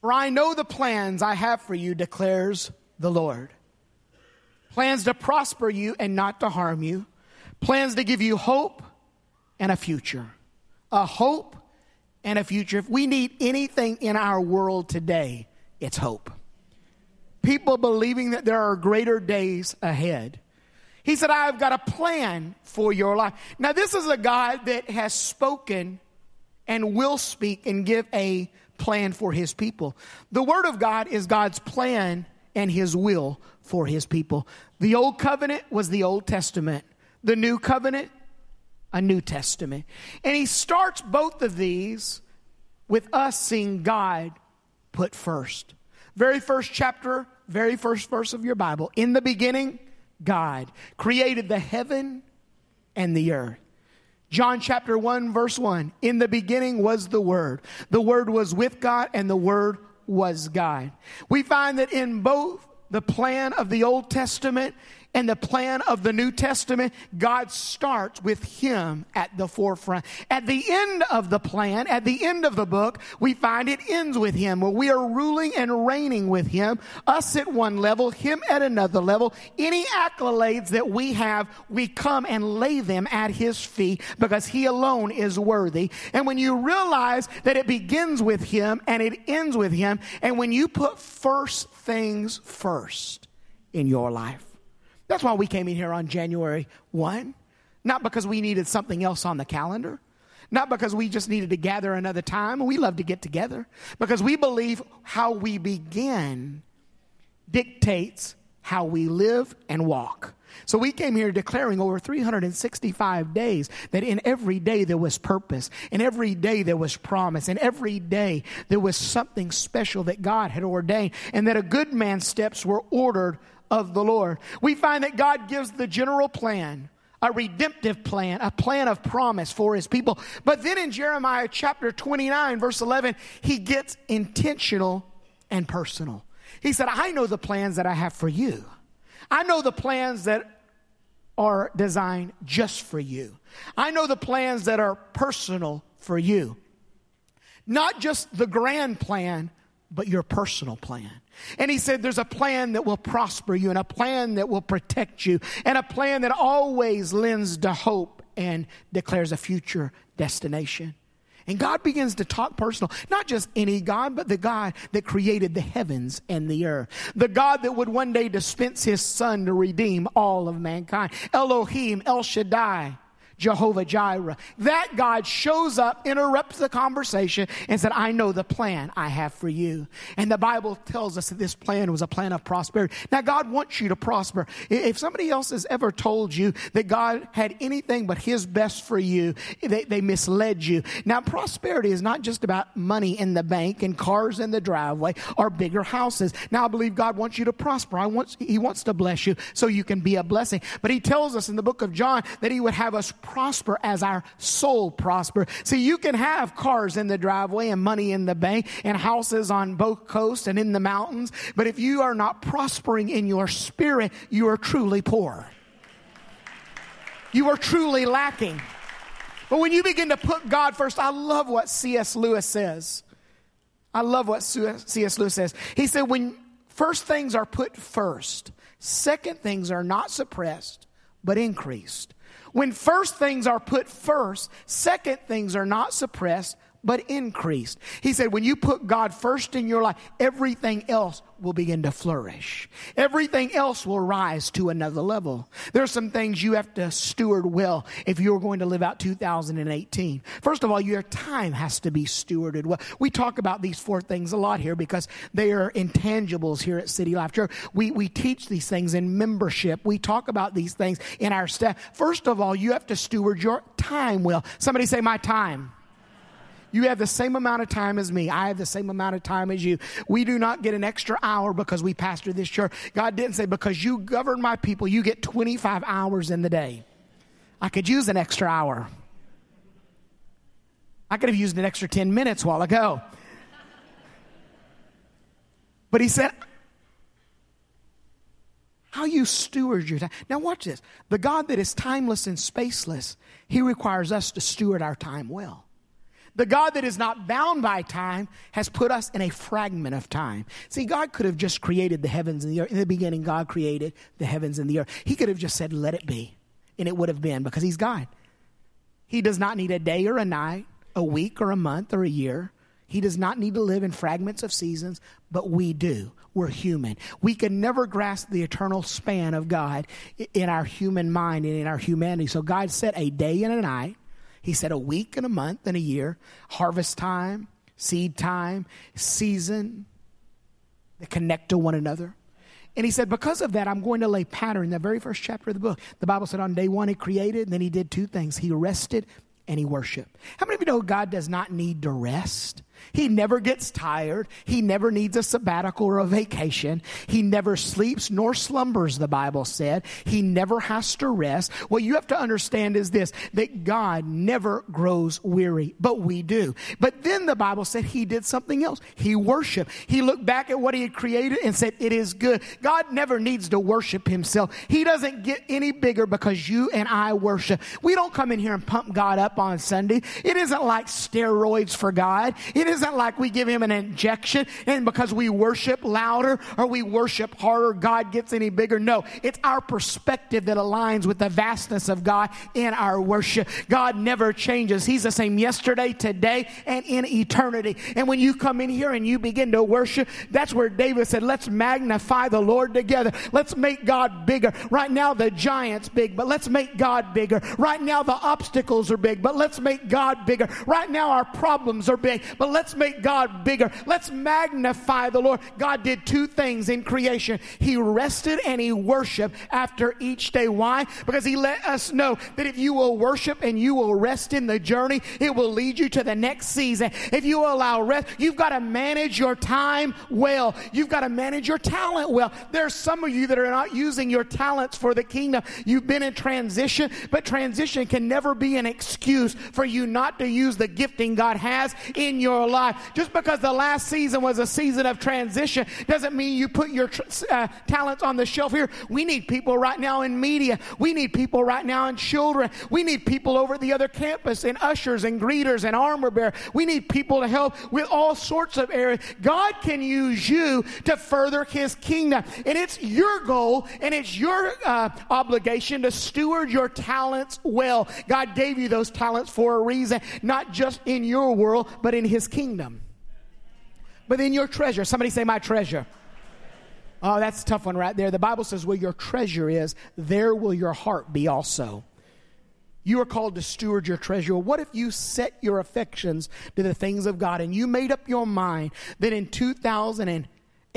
For I know the plans I have for you, declares the Lord. Plans to prosper you and not to harm you. Plans to give you hope and a future. A hope and a future. If we need anything in our world today, it's hope. People believing that there are greater days ahead. He said, I've got a plan for your life. Now, this is a God that has spoken and will speak and give a plan for his people. The Word of God is God's plan and his will for his people. The Old Covenant was the Old Testament, the New Covenant, a New Testament. And he starts both of these with us seeing God put first. Very first chapter, very first verse of your Bible. In the beginning, God created the heaven and the earth. John chapter 1, verse 1. In the beginning was the Word. The Word was with God, and the Word was God. We find that in both the plan of the Old Testament and the plan of the New Testament, God starts with Him at the forefront. At the end of the plan, at the end of the book, we find it ends with Him, where we are ruling and reigning with Him, us at one level, Him at another level. Any accolades that we have, we come and lay them at His feet because He alone is worthy. And when you realize that it begins with Him and it ends with Him, and when you put first things first in your life, that's why we came in here on January 1. Not because we needed something else on the calendar. Not because we just needed to gather another time. We love to get together. Because we believe how we begin dictates how we live and walk. So we came here declaring over 365 days that in every day there was purpose, in every day there was promise, in every day there was something special that God had ordained, and that a good man's steps were ordered of the Lord. We find that God gives the general plan, a redemptive plan, a plan of promise for his people. But then in Jeremiah chapter 29, verse 11, he gets intentional and personal. He said, I know the plans that I have for you. I know the plans that are designed just for you. I know the plans that are personal for you. Not just the grand plan, but your personal plan. And he said, There's a plan that will prosper you, and a plan that will protect you, and a plan that always lends to hope and declares a future destination. And God begins to talk personal. Not just any God, but the God that created the heavens and the earth. The God that would one day dispense his son to redeem all of mankind. Elohim, El Shaddai. Jehovah Jireh. That God shows up, interrupts the conversation, and said, I know the plan I have for you. And the Bible tells us that this plan was a plan of prosperity. Now, God wants you to prosper. If somebody else has ever told you that God had anything but His best for you, they, they misled you. Now, prosperity is not just about money in the bank and cars in the driveway or bigger houses. Now, I believe God wants you to prosper. I want, he wants to bless you so you can be a blessing. But He tells us in the book of John that He would have us prosper as our soul prosper. See, you can have cars in the driveway and money in the bank and houses on both coasts and in the mountains, but if you are not prospering in your spirit, you are truly poor. You are truly lacking. But when you begin to put God first, I love what C.S. Lewis says. I love what C.S. Lewis says. He said, when first things are put first, second things are not suppressed, but increased. When first things are put first, second things are not suppressed, but increased. He said, when you put God first in your life, everything else will begin to flourish. Everything else will rise to another level. There are some things you have to steward well if you're going to live out 2018. First of all, your time has to be stewarded well. We talk about these four things a lot here because they are intangibles here at City Life Church. We, we teach these things in membership. We talk about these things in our staff. First of all, you have to steward your time well. Somebody say, my time. You have the same amount of time as me. I have the same amount of time as you. We do not get an extra hour because we pastor this church. God didn't say, because you govern my people, you get 25 hours in the day. I could use an extra hour. I could have used an extra 10 minutes while ago. But he said, how you steward your time. Now, watch this. The God that is timeless and spaceless, he requires us to steward our time well. The God that is not bound by time has put us in a fragment of time. See, God could have just created the heavens and the earth. In the beginning, God created the heavens and the earth. He could have just said, let it be. And it would have been because He's God. He does not need a day or a night, a week or a month or a year. He does not need to live in fragments of seasons, but we do. We're human. We can never grasp the eternal span of God in our human mind and in our humanity. So God set a day and a night. He said a week and a month and a year, harvest time, seed time, season They connect to one another. And he said, because of that, I'm going to lay pattern in the very first chapter of the book. The Bible said on day one he created, and then he did two things. He rested and he worshiped. How many of you know God does not need to rest? He never gets tired. He never needs a sabbatical or a vacation. He never sleeps nor slumbers, the Bible said. He never has to rest. What you have to understand is this that God never grows weary, but we do. But then the Bible said he did something else. He worshiped. He looked back at what he had created and said, It is good. God never needs to worship himself. He doesn't get any bigger because you and I worship. We don't come in here and pump God up on Sunday. It isn't like steroids for God. It isn't like we give him an injection and because we worship louder or we worship harder, God gets any bigger. No, it's our perspective that aligns with the vastness of God in our worship. God never changes. He's the same yesterday, today, and in eternity. And when you come in here and you begin to worship, that's where David said, let's magnify the Lord together. Let's make God bigger. Right now, the giant's big, but let's make God bigger. Right now, the obstacles are big, but let's make God bigger. Right now, our problems are big, but let's make God bigger. Let's magnify the Lord. God did two things in creation. He rested and he worshiped after each day. Why? Because he let us know that if you will worship and you will rest in the journey, it will lead you to the next season. If you allow rest, you've got to manage your time well. You've got to manage your talent well. There's some of you that are not using your talents for the kingdom. You've been in transition, but transition can never be an excuse for you not to use the gifting God has in your life. Just because the last season was a season of transition doesn't mean you put your uh, talents on the shelf here. We need people right now in media. We need people right now in children. We need people over at the other campus in ushers and greeters and armor bearer. We need people to help with all sorts of areas. God can use you to further his kingdom. And it's your goal and it's your uh, obligation to steward your talents well. God gave you those talents for a reason, not just in your world, but in his kingdom. But in your treasure, somebody say, My treasure. Oh, that's a tough one right there. The Bible says, Where your treasure is, there will your heart be also. You are called to steward your treasure. What if you set your affections to the things of God and you made up your mind that in 2000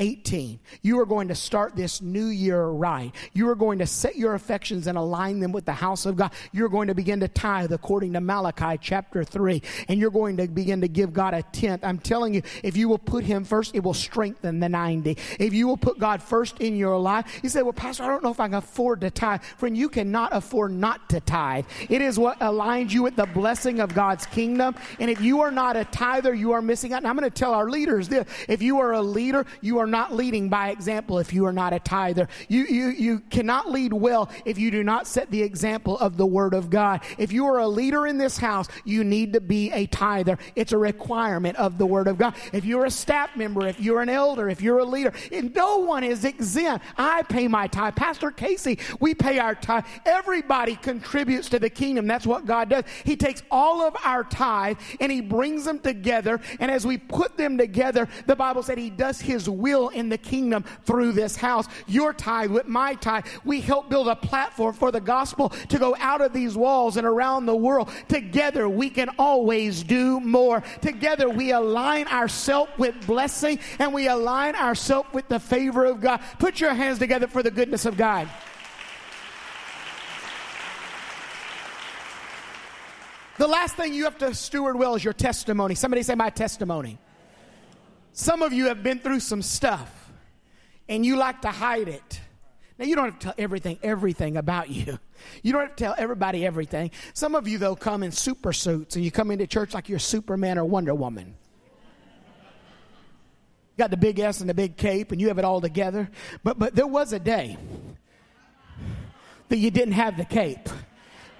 18. You are going to start this new year right. You are going to set your affections and align them with the house of God. You're going to begin to tithe according to Malachi chapter 3. And you're going to begin to give God a tenth. I'm telling you, if you will put Him first, it will strengthen the 90. If you will put God first in your life, you say, Well, Pastor, I don't know if I can afford to tithe. Friend, you cannot afford not to tithe. It is what aligns you with the blessing of God's kingdom. And if you are not a tither, you are missing out. And I'm going to tell our leaders this if you are a leader, you are not leading by example if you are not a tither. You, you, you cannot lead well if you do not set the example of the Word of God. If you are a leader in this house, you need to be a tither. It's a requirement of the Word of God. If you're a staff member, if you're an elder, if you're a leader, no one is exempt. I pay my tithe. Pastor Casey, we pay our tithe. Everybody contributes to the kingdom. That's what God does. He takes all of our tithe and He brings them together. And as we put them together, the Bible said He does His will in the kingdom through this house. Your tithe with my tithe, we help build a platform for the gospel to go out of these walls and around the world. Together, we can always do more. Together, we align ourselves with blessing and we align ourselves with the favor of God. Put your hands together for the goodness of God. The last thing you have to steward well is your testimony. Somebody say, My testimony. Some of you have been through some stuff and you like to hide it. Now, you don't have to tell everything, everything about you. You don't have to tell everybody everything. Some of you, though, come in super suits and you come into church like you're Superman or Wonder Woman. You got the big S and the big cape and you have it all together. But, but there was a day that you didn't have the cape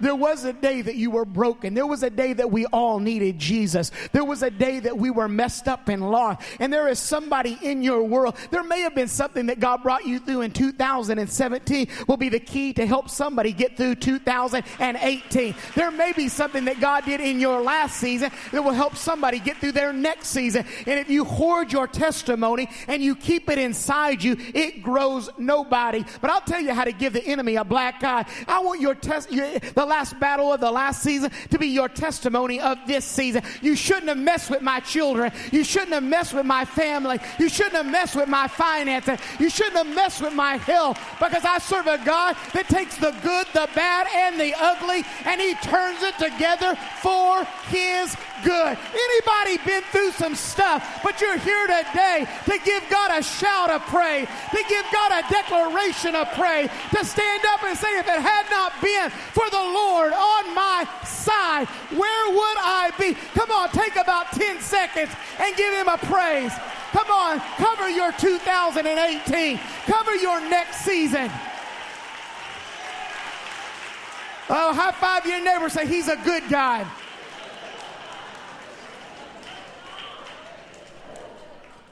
There was a day that you were broken. There was a day that we all needed Jesus. There was a day that we were messed up and lost. And there is somebody in your world. There may have been something that God brought you through in 2017 will be the key to help somebody get through 2018. There may be something that God did in your last season that will help somebody get through their next season. And if you hoard your testimony and you keep it inside you, it grows nobody. But I'll tell you how to give the enemy a black eye. I want your test, the last battle of the last season to be your testimony of this season. You shouldn't have messed with my children. You shouldn't have messed with my family. You shouldn't have messed with my finances. You shouldn't have messed with my health because I serve a God that takes the good, the bad, and the ugly and he turns it together for his good. Anybody been through some stuff, but you're here today to give God a shout of praise, to give God a declaration of praise, to stand up and say, if it had not been for the Lord on my side, where would I be? Come on, take about 10 seconds and give him a praise. Come on, cover your 2018. Cover your next season. Oh, high five your neighbor. Say, He's a good guy.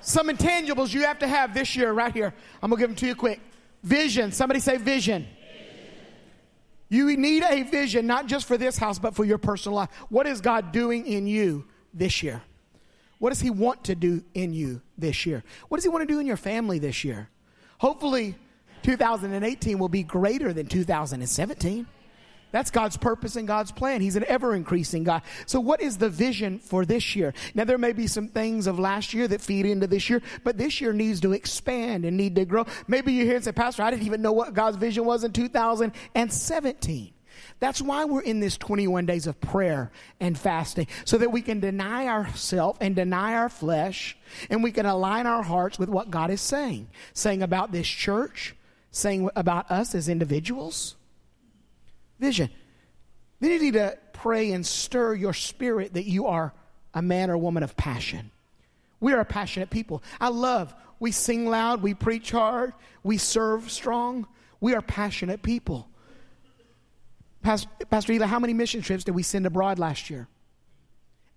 Some intangibles you have to have this year, right here. I'm going to give them to you quick. Vision. Somebody say vision. vision. You need a vision, not just for this house, but for your personal life. What is God doing in you this year? What does He want to do in you this year? What does He want to do in your family this year? Hopefully, 2018 will be greater than 2017. That's God's purpose and God's plan. He's an ever increasing God. So, what is the vision for this year? Now, there may be some things of last year that feed into this year, but this year needs to expand and need to grow. Maybe you're and say, Pastor, I didn't even know what God's vision was in 2017. That's why we're in this 21 days of prayer and fasting, so that we can deny ourselves and deny our flesh, and we can align our hearts with what God is saying, saying about this church, saying about us as individuals vision. Then you need to pray and stir your spirit that you are a man or woman of passion. We are a passionate people. I love, we sing loud, we preach hard, we serve strong. We are passionate people. Pastor, Pastor Eva, how many mission trips did we send abroad last year?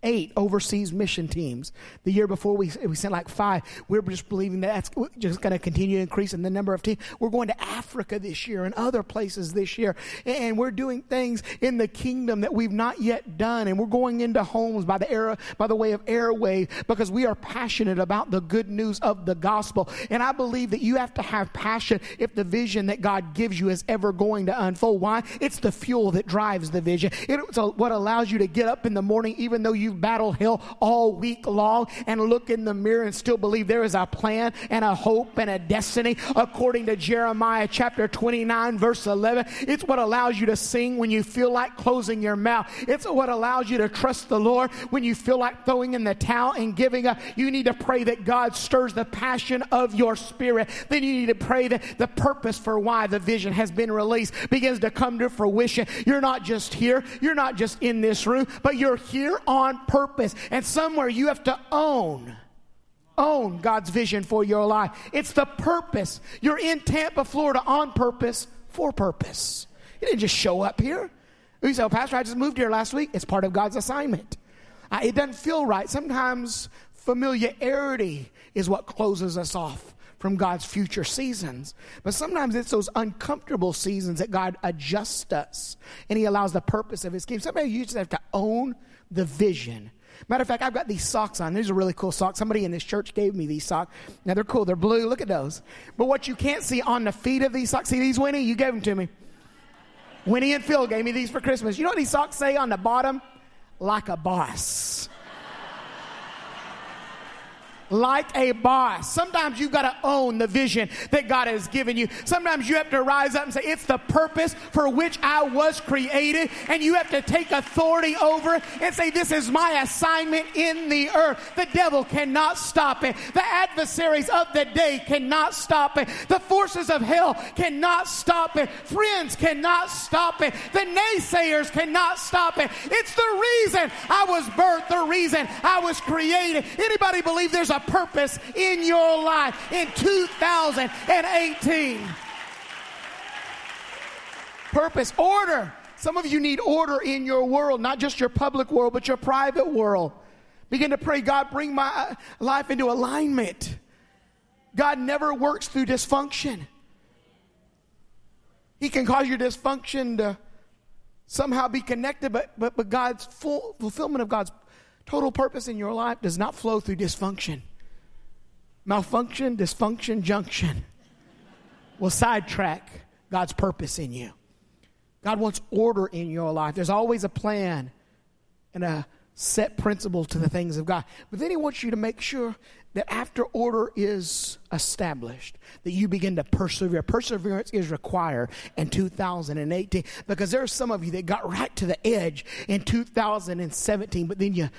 Eight overseas mission teams. The year before, we, we sent like five. We're just believing that that's just going to continue to increase in the number of teams. We're going to Africa this year and other places this year. And we're doing things in the kingdom that we've not yet done. And we're going into homes by the era, by the way of airway because we are passionate about the good news of the gospel. And I believe that you have to have passion if the vision that God gives you is ever going to unfold. Why? It's the fuel that drives the vision. It's what allows you to get up in the morning even though you've battle hill all week long and look in the mirror and still believe there is a plan and a hope and a destiny according to Jeremiah chapter 29 verse 11. It's what allows you to sing when you feel like closing your mouth. It's what allows you to trust the Lord when you feel like throwing in the towel and giving up. You need to pray that God stirs the passion of your spirit. Then you need to pray that the purpose for why the vision has been released begins to come to fruition. You're not just here, you're not just in this room, but you're here on purpose. And somewhere you have to own own God's vision for your life. It's the purpose. You're in Tampa, Florida on purpose for purpose. You didn't just show up here. You say, oh, Pastor, I just moved here last week. It's part of God's assignment. Uh, it doesn't feel right. Sometimes familiarity is what closes us off from God's future seasons. But sometimes it's those uncomfortable seasons that God adjusts us and He allows the purpose of His game. Sometimes you just have to own the vision. Matter of fact, I've got these socks on. These are really cool socks. Somebody in this church gave me these socks. Now they're cool. They're blue. Look at those. But what you can't see on the feet of these socks, see these, Winnie? You gave them to me. Winnie and Phil gave me these for Christmas. You know what these socks say on the bottom? Like a boss like a boss. Sometimes you've got to own the vision that God has given you. Sometimes you have to rise up and say, It's the purpose for which I was created. And you have to take authority over and say, This is my assignment in the earth. The devil cannot stop it. The adversaries of the day cannot stop it. The forces of hell cannot stop it. Friends cannot stop it. The naysayers cannot stop it. It's the reason I was birthed, the reason I was created. Anybody believe there's a purpose in your life in 2018. Purpose, order. Some of you need order in your world, not just your public world, but your private world. Begin to pray, God, bring my uh, life into alignment. God never works through dysfunction. He can cause your dysfunction to somehow be connected, but, but, but God's full fulfillment of God's total purpose in your life does not flow through dysfunction. Malfunction, dysfunction, junction will sidetrack God's purpose in you. God wants order in your life. There's always a plan and a set principle to the things of God. But then He wants you to make sure that after order is established, that you begin to persevere. Perseverance is required in 2018 because there are some of you that got right to the edge in 2017, but then you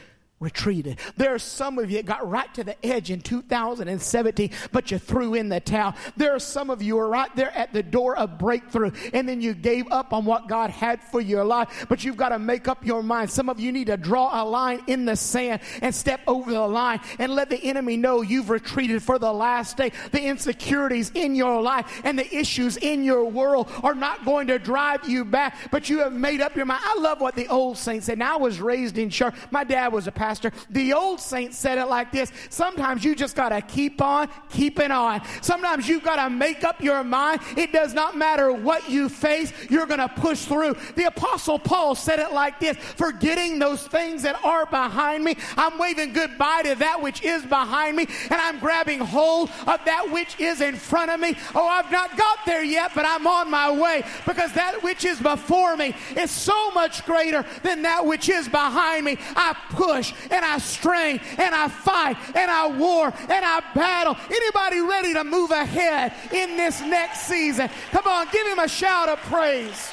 retreated. There are some of you that got right to the edge in 2017, but you threw in the towel. There are some of you who are right there at the door of breakthrough, and then you gave up on what God had for your life, but you've got to make up your mind. Some of you need to draw a line in the sand and step over the line and let the enemy know you've retreated for the last day. The insecurities in your life and the issues in your world are not going to drive you back, but you have made up your mind. I love what the old saints said. Now, I was raised in church. My dad was a pastor Pastor. The old saints said it like this Sometimes you just got to keep on keeping on. Sometimes you've got to make up your mind. It does not matter what you face, you're going to push through. The Apostle Paul said it like this Forgetting those things that are behind me, I'm waving goodbye to that which is behind me, and I'm grabbing hold of that which is in front of me. Oh, I've not got there yet, but I'm on my way because that which is before me is so much greater than that which is behind me. I push and I strain and I fight and I war and I battle. Anybody ready to move ahead in this next season? Come on, give him a shout of praise.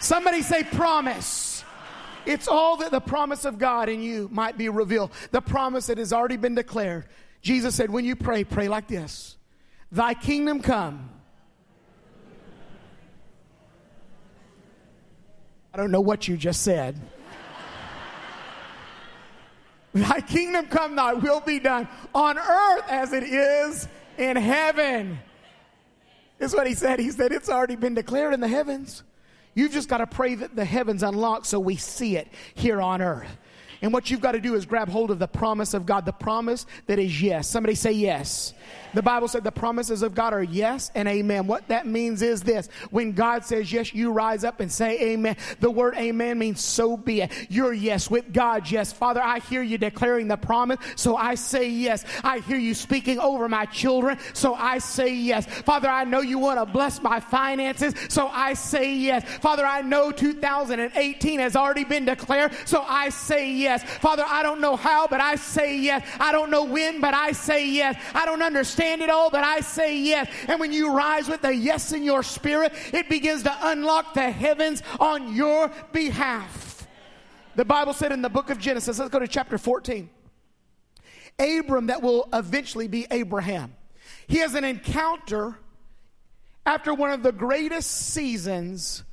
Somebody say promise. It's all that the promise of God in you might be revealed. The promise that has already been declared. Jesus said, when you pray, pray like this Thy kingdom come I don't know what you just said. Thy kingdom come, thy will be done on earth as it is in heaven. Is what he said. He said, It's already been declared in the heavens. You've just got to pray that the heavens unlock so we see it here on earth. And what you've got to do is grab hold of the promise of God, the promise that is yes. Somebody say yes. The Bible said the promises of God are yes and amen. What that means is this when God says yes, you rise up and say amen. The word amen means so be it. Your yes with God, yes. Father, I hear you declaring the promise, so I say yes. I hear you speaking over my children, so I say yes. Father, I know you want to bless my finances, so I say yes. Father, I know 2018 has already been declared, so I say yes. Father, I don't know how, but I say yes. I don't know when, but I say yes. I don't understand understand it all, but I say yes. And when you rise with a yes in your spirit, it begins to unlock the heavens on your behalf. The Bible said in the book of Genesis, let's go to chapter 14. Abram, that will eventually be Abraham. He has an encounter after one of the greatest seasons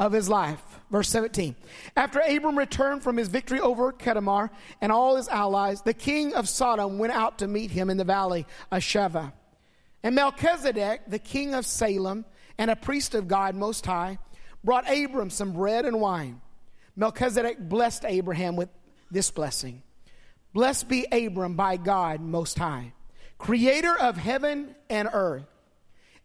of his life. Verse 17. After Abram returned from his victory over Kedorlaomer and all his allies, the king of Sodom went out to meet him in the valley of Shaveh. And Melchizedek, the king of Salem and a priest of God Most High, brought Abram some bread and wine. Melchizedek blessed Abraham with this blessing Blessed be Abram by God Most High, creator of heaven and earth.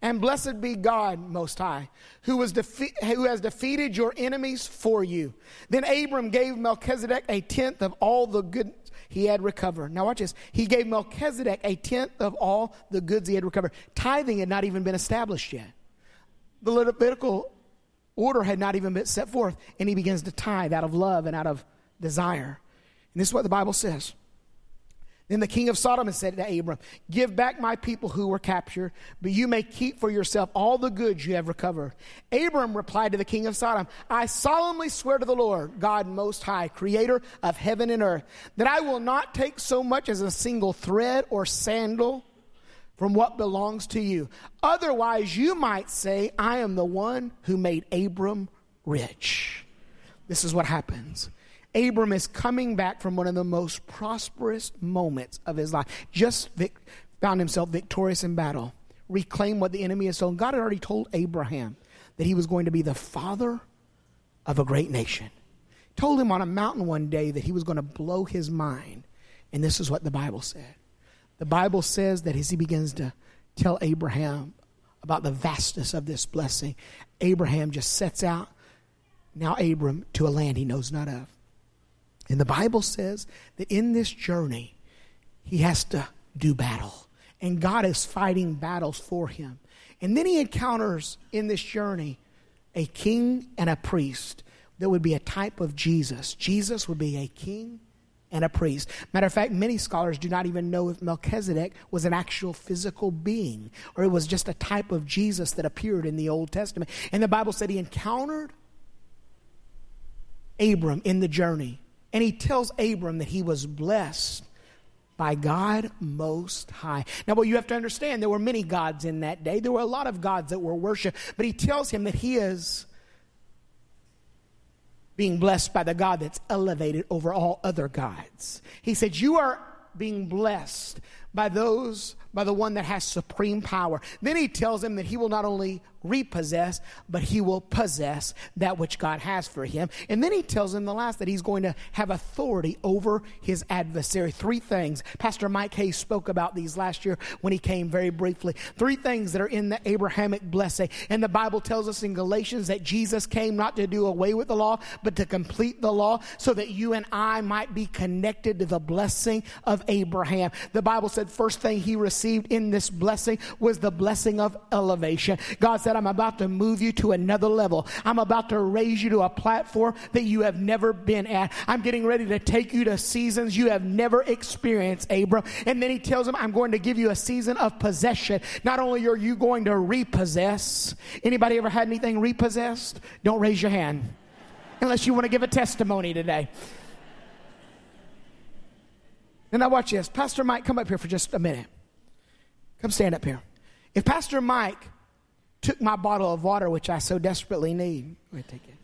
And blessed be God Most High, who, was defe- who has defeated your enemies for you. Then Abram gave Melchizedek a tenth of all the goods he had recovered. Now, watch this. He gave Melchizedek a tenth of all the goods he had recovered. Tithing had not even been established yet. The Levitical order had not even been set forth. And he begins to tithe out of love and out of desire. And this is what the Bible says. Then the king of Sodom said to Abram, Give back my people who were captured, but you may keep for yourself all the goods you have recovered. Abram replied to the king of Sodom, I solemnly swear to the Lord, God Most High, creator of heaven and earth, that I will not take so much as a single thread or sandal from what belongs to you. Otherwise, you might say, I am the one who made Abram rich. This is what happens. Abram is coming back from one of the most prosperous moments of his life. Just vic- found himself victorious in battle, reclaim what the enemy has stolen. God had already told Abraham that he was going to be the father of a great nation. Told him on a mountain one day that he was going to blow his mind. And this is what the Bible said. The Bible says that as he begins to tell Abraham about the vastness of this blessing, Abraham just sets out, now Abram, to a land he knows not of. And the Bible says that in this journey, he has to do battle. And God is fighting battles for him. And then he encounters in this journey a king and a priest that would be a type of Jesus. Jesus would be a king and a priest. Matter of fact, many scholars do not even know if Melchizedek was an actual physical being or it was just a type of Jesus that appeared in the Old Testament. And the Bible said he encountered Abram in the journey. And he tells Abram that he was blessed by God Most High. Now, what you have to understand, there were many gods in that day. There were a lot of gods that were worshiped, but he tells him that he is being blessed by the God that's elevated over all other gods. He said, You are being blessed by those, by the one that has supreme power. Then he tells him that he will not only repossess, but he will possess that which God has for him. And then he tells him the last that he's going to have authority over his adversary. Three things. Pastor Mike Hayes spoke about these last year when he came very briefly. Three things that are in the Abrahamic blessing. And the Bible tells us in Galatians that Jesus came not to do away with the law, but to complete the law so that you and I might be connected to the blessing of Abraham. The Bible said first thing he received in this blessing was the blessing of elevation. God said, I'm about to move you to another level. I'm about to raise you to a platform that you have never been at. I'm getting ready to take you to seasons you have never experienced, Abram. And then he tells him, I'm going to give you a season of possession. Not only are you going to repossess, anybody ever had anything repossessed? Don't raise your hand unless you want to give a testimony today. And now watch this. Pastor Mike, come up here for just a minute. Come stand up here. If Pastor Mike took my bottle of water, which I so desperately need. Let take it.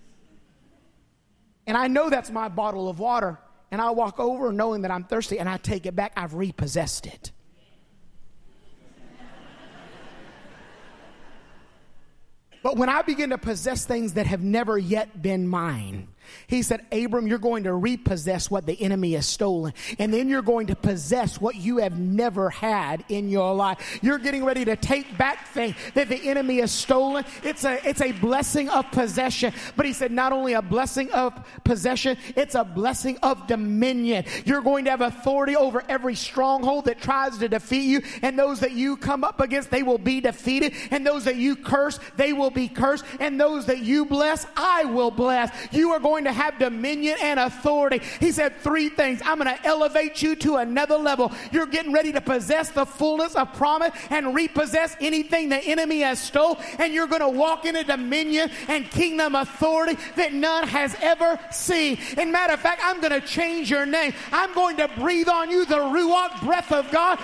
And I know that's my bottle of water, and I walk over knowing that I'm thirsty, and I take it back. I've repossessed it. But when I begin to possess things that have never yet been mine, he said, Abram, you're going to repossess what the enemy has stolen. And then you're going to possess what you have never had in your life. You're getting ready to take back things that the enemy has stolen. It's a, it's a blessing of possession. But he said, not only a blessing of possession, it's a blessing of dominion. You're going to have authority over every stronghold that tries to defeat you. And those that you come up against, they will be defeated. And those that you curse, they will be cursed. And those that you bless, I will bless. You are going going to have dominion and authority. He said three things. I'm going to elevate you to another level. You're getting ready to possess the fullness of promise and repossess anything the enemy has stole. And you're going to walk in a dominion and kingdom authority that none has ever seen. In matter of fact, I'm going to change your name. I'm going to breathe on you the Ruach breath of God.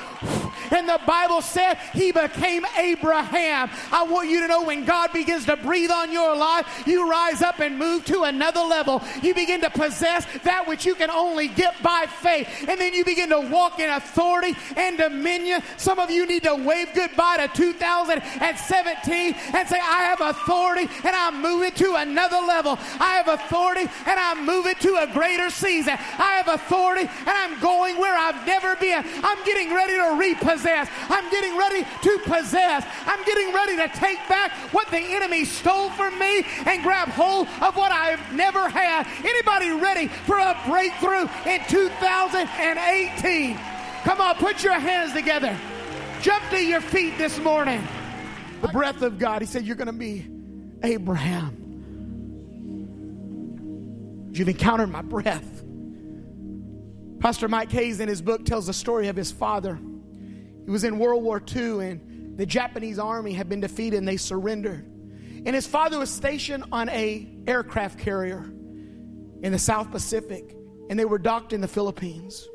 And the Bible said he became Abraham. I want you to know when God begins to breathe on your life, you rise up and move to another level. You begin to possess that which you can only get by faith. And then you begin to walk in authority and dominion. Some of you need to wave goodbye to 2017 and say, I have authority and I'm moving to another level. I have authority and I'm moving to a greater season. I have authority and I'm going where I've never been. I'm getting ready to repossess possess. I'm getting ready to possess. I'm getting ready to take back what the enemy stole from me and grab hold of what I've never had. Anybody ready for a breakthrough in 2018? Come on, put your hands together. Jump to your feet this morning. The breath of God. He said, You're going to be Abraham. You've encountered my breath. Pastor Mike Hayes in his book tells the story of his father. He was in World War II, and the Japanese army had been defeated and they surrendered. And his father was stationed on a aircraft carrier in the South Pacific, and they were docked in the Philippines.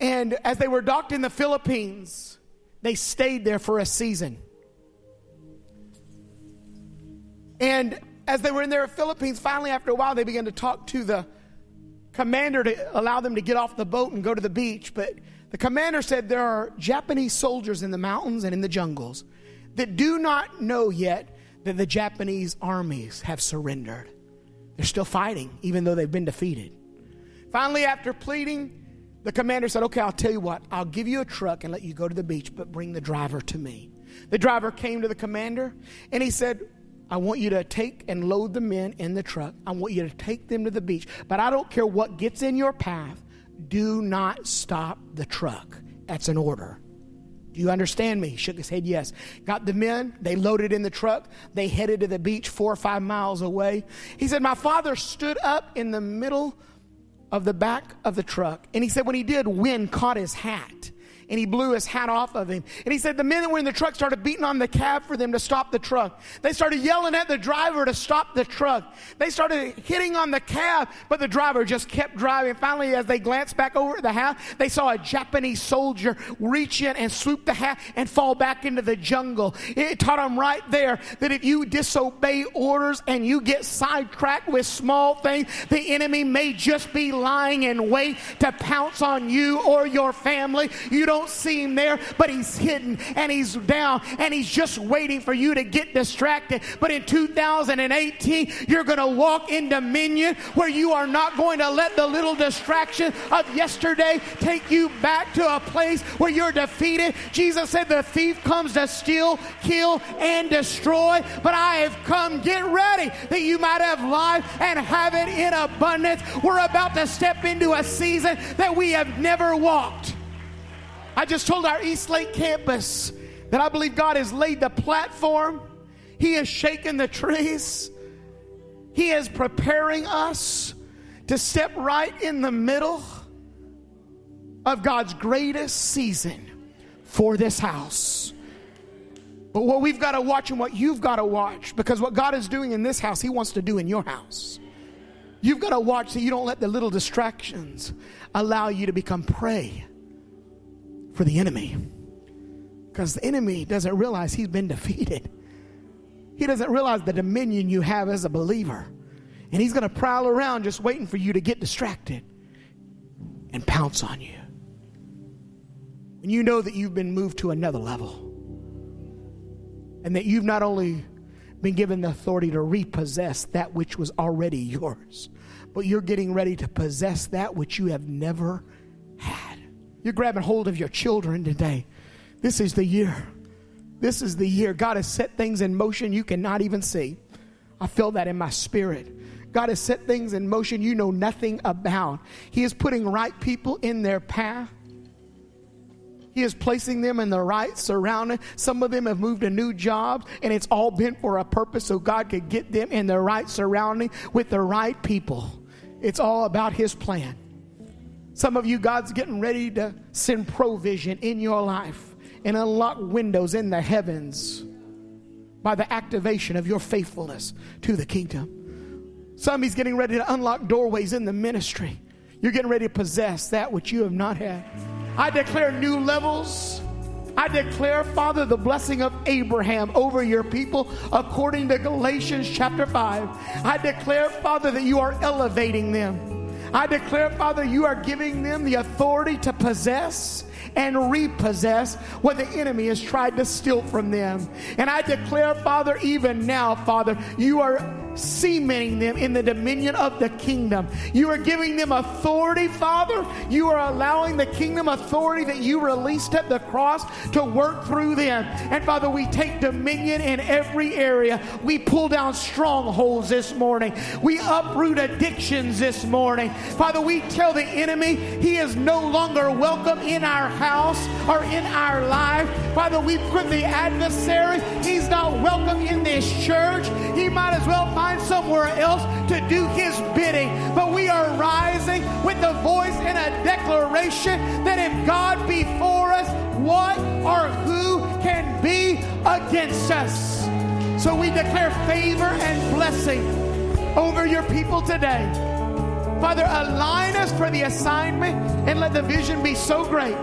And as they were docked in the Philippines, they stayed there for a season. And as they were in their Philippines, finally, after a while, they began to talk to the commander to allow them to get off the boat and go to the beach, but the commander said there are Japanese soldiers in the mountains and in the jungles that do not know yet that the Japanese armies have surrendered. They're still fighting, even though they've been defeated. Finally, after pleading, the commander said, Okay, I'll tell you what, I'll give you a truck and let you go to the beach, but bring the driver to me. The driver came to the commander and he said, I want you to take and load the men in the truck. I want you to take them to the beach. But I don't care what gets in your path. Do not stop the truck. That's an order. Do you understand me? Shook his head, yes. Got the men, they loaded in the truck, they headed to the beach four or five miles away. He said, My father stood up in the middle of the back of the truck. And he said, when he did, wind caught his hat and he blew his hat off of him. And he said the men that were in the truck started beating on the cab for them to stop the truck. They started yelling at the driver to stop the truck. They started hitting on the cab, but the driver just kept driving. Finally, as they glanced back over at the house, they saw a Japanese soldier reach in and swoop the hat and fall back into the jungle. It taught them right there that if you disobey orders and you get sidetracked with small things, the enemy may just be lying in wait to pounce on you or your family. You don't don't see him there, but he's hidden and he's down and he's just waiting for you to get distracted. But in 2018, you're going to walk in dominion where you are not going to let the little distraction of yesterday take you back to a place where you're defeated. Jesus said, The thief comes to steal, kill, and destroy, but I have come. Get ready that you might have life and have it in abundance. We're about to step into a season that we have never walked. I just told our East Lake campus that I believe God has laid the platform, He has shaken the trees, He is preparing us to step right in the middle of God's greatest season for this house. But what we've got to watch and what you've got to watch, because what God is doing in this house, He wants to do in your house. You've got to watch that you don't let the little distractions allow you to become prey for the enemy. Because the enemy doesn't realize he's been defeated. He doesn't realize the dominion you have as a believer. And he's going to prowl around just waiting for you to get distracted and pounce on you. When you know that you've been moved to another level and that you've not only been given the authority to repossess that which was already yours, but you're getting ready to possess that which you have never had. You're grabbing hold of your children today. This is the year. This is the year. God has set things in motion you cannot even see. I feel that in my spirit. God has set things in motion you know nothing about. He is putting right people in their path. He is placing them in the right surrounding. Some of them have moved to new jobs, and it's all been for a purpose so God could get them in the right surrounding with the right people. It's all about His plan. Some of you, God's getting ready to send provision in your life and unlock windows in the heavens by the activation of your faithfulness to the kingdom. Some He's getting ready to unlock doorways in the ministry. You're getting ready to possess that which you have not had. I declare new levels. I declare, Father, the blessing of Abraham over your people according to Galatians chapter 5. I declare, Father, that you are elevating them. I declare, Father, you are giving them the authority to possess and repossess what the enemy has tried to steal from them. And I declare, Father, even now, Father, you are cementing them in the dominion of the kingdom. You are giving them authority, Father. You are allowing the kingdom authority that you released at the cross to work through them. And Father, we take dominion in every area. We pull down strongholds this morning. We uproot addictions this morning. Father, we tell the enemy he is no longer welcome in our house or in our life. Father, we put the adversary, he's not welcome in this church. He might as well find somewhere else to do his bidding. But we are rising with the voice and a declaration that if God be for us, what or who can be against us? So we declare favor and blessing over your people today. Father, align us for the assignment and let the vision be so great.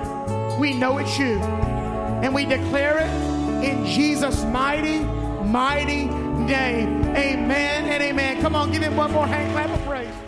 We know it's you. And we declare it in Jesus' mighty, mighty name. Amen and amen. Come on, give him one more hand clap.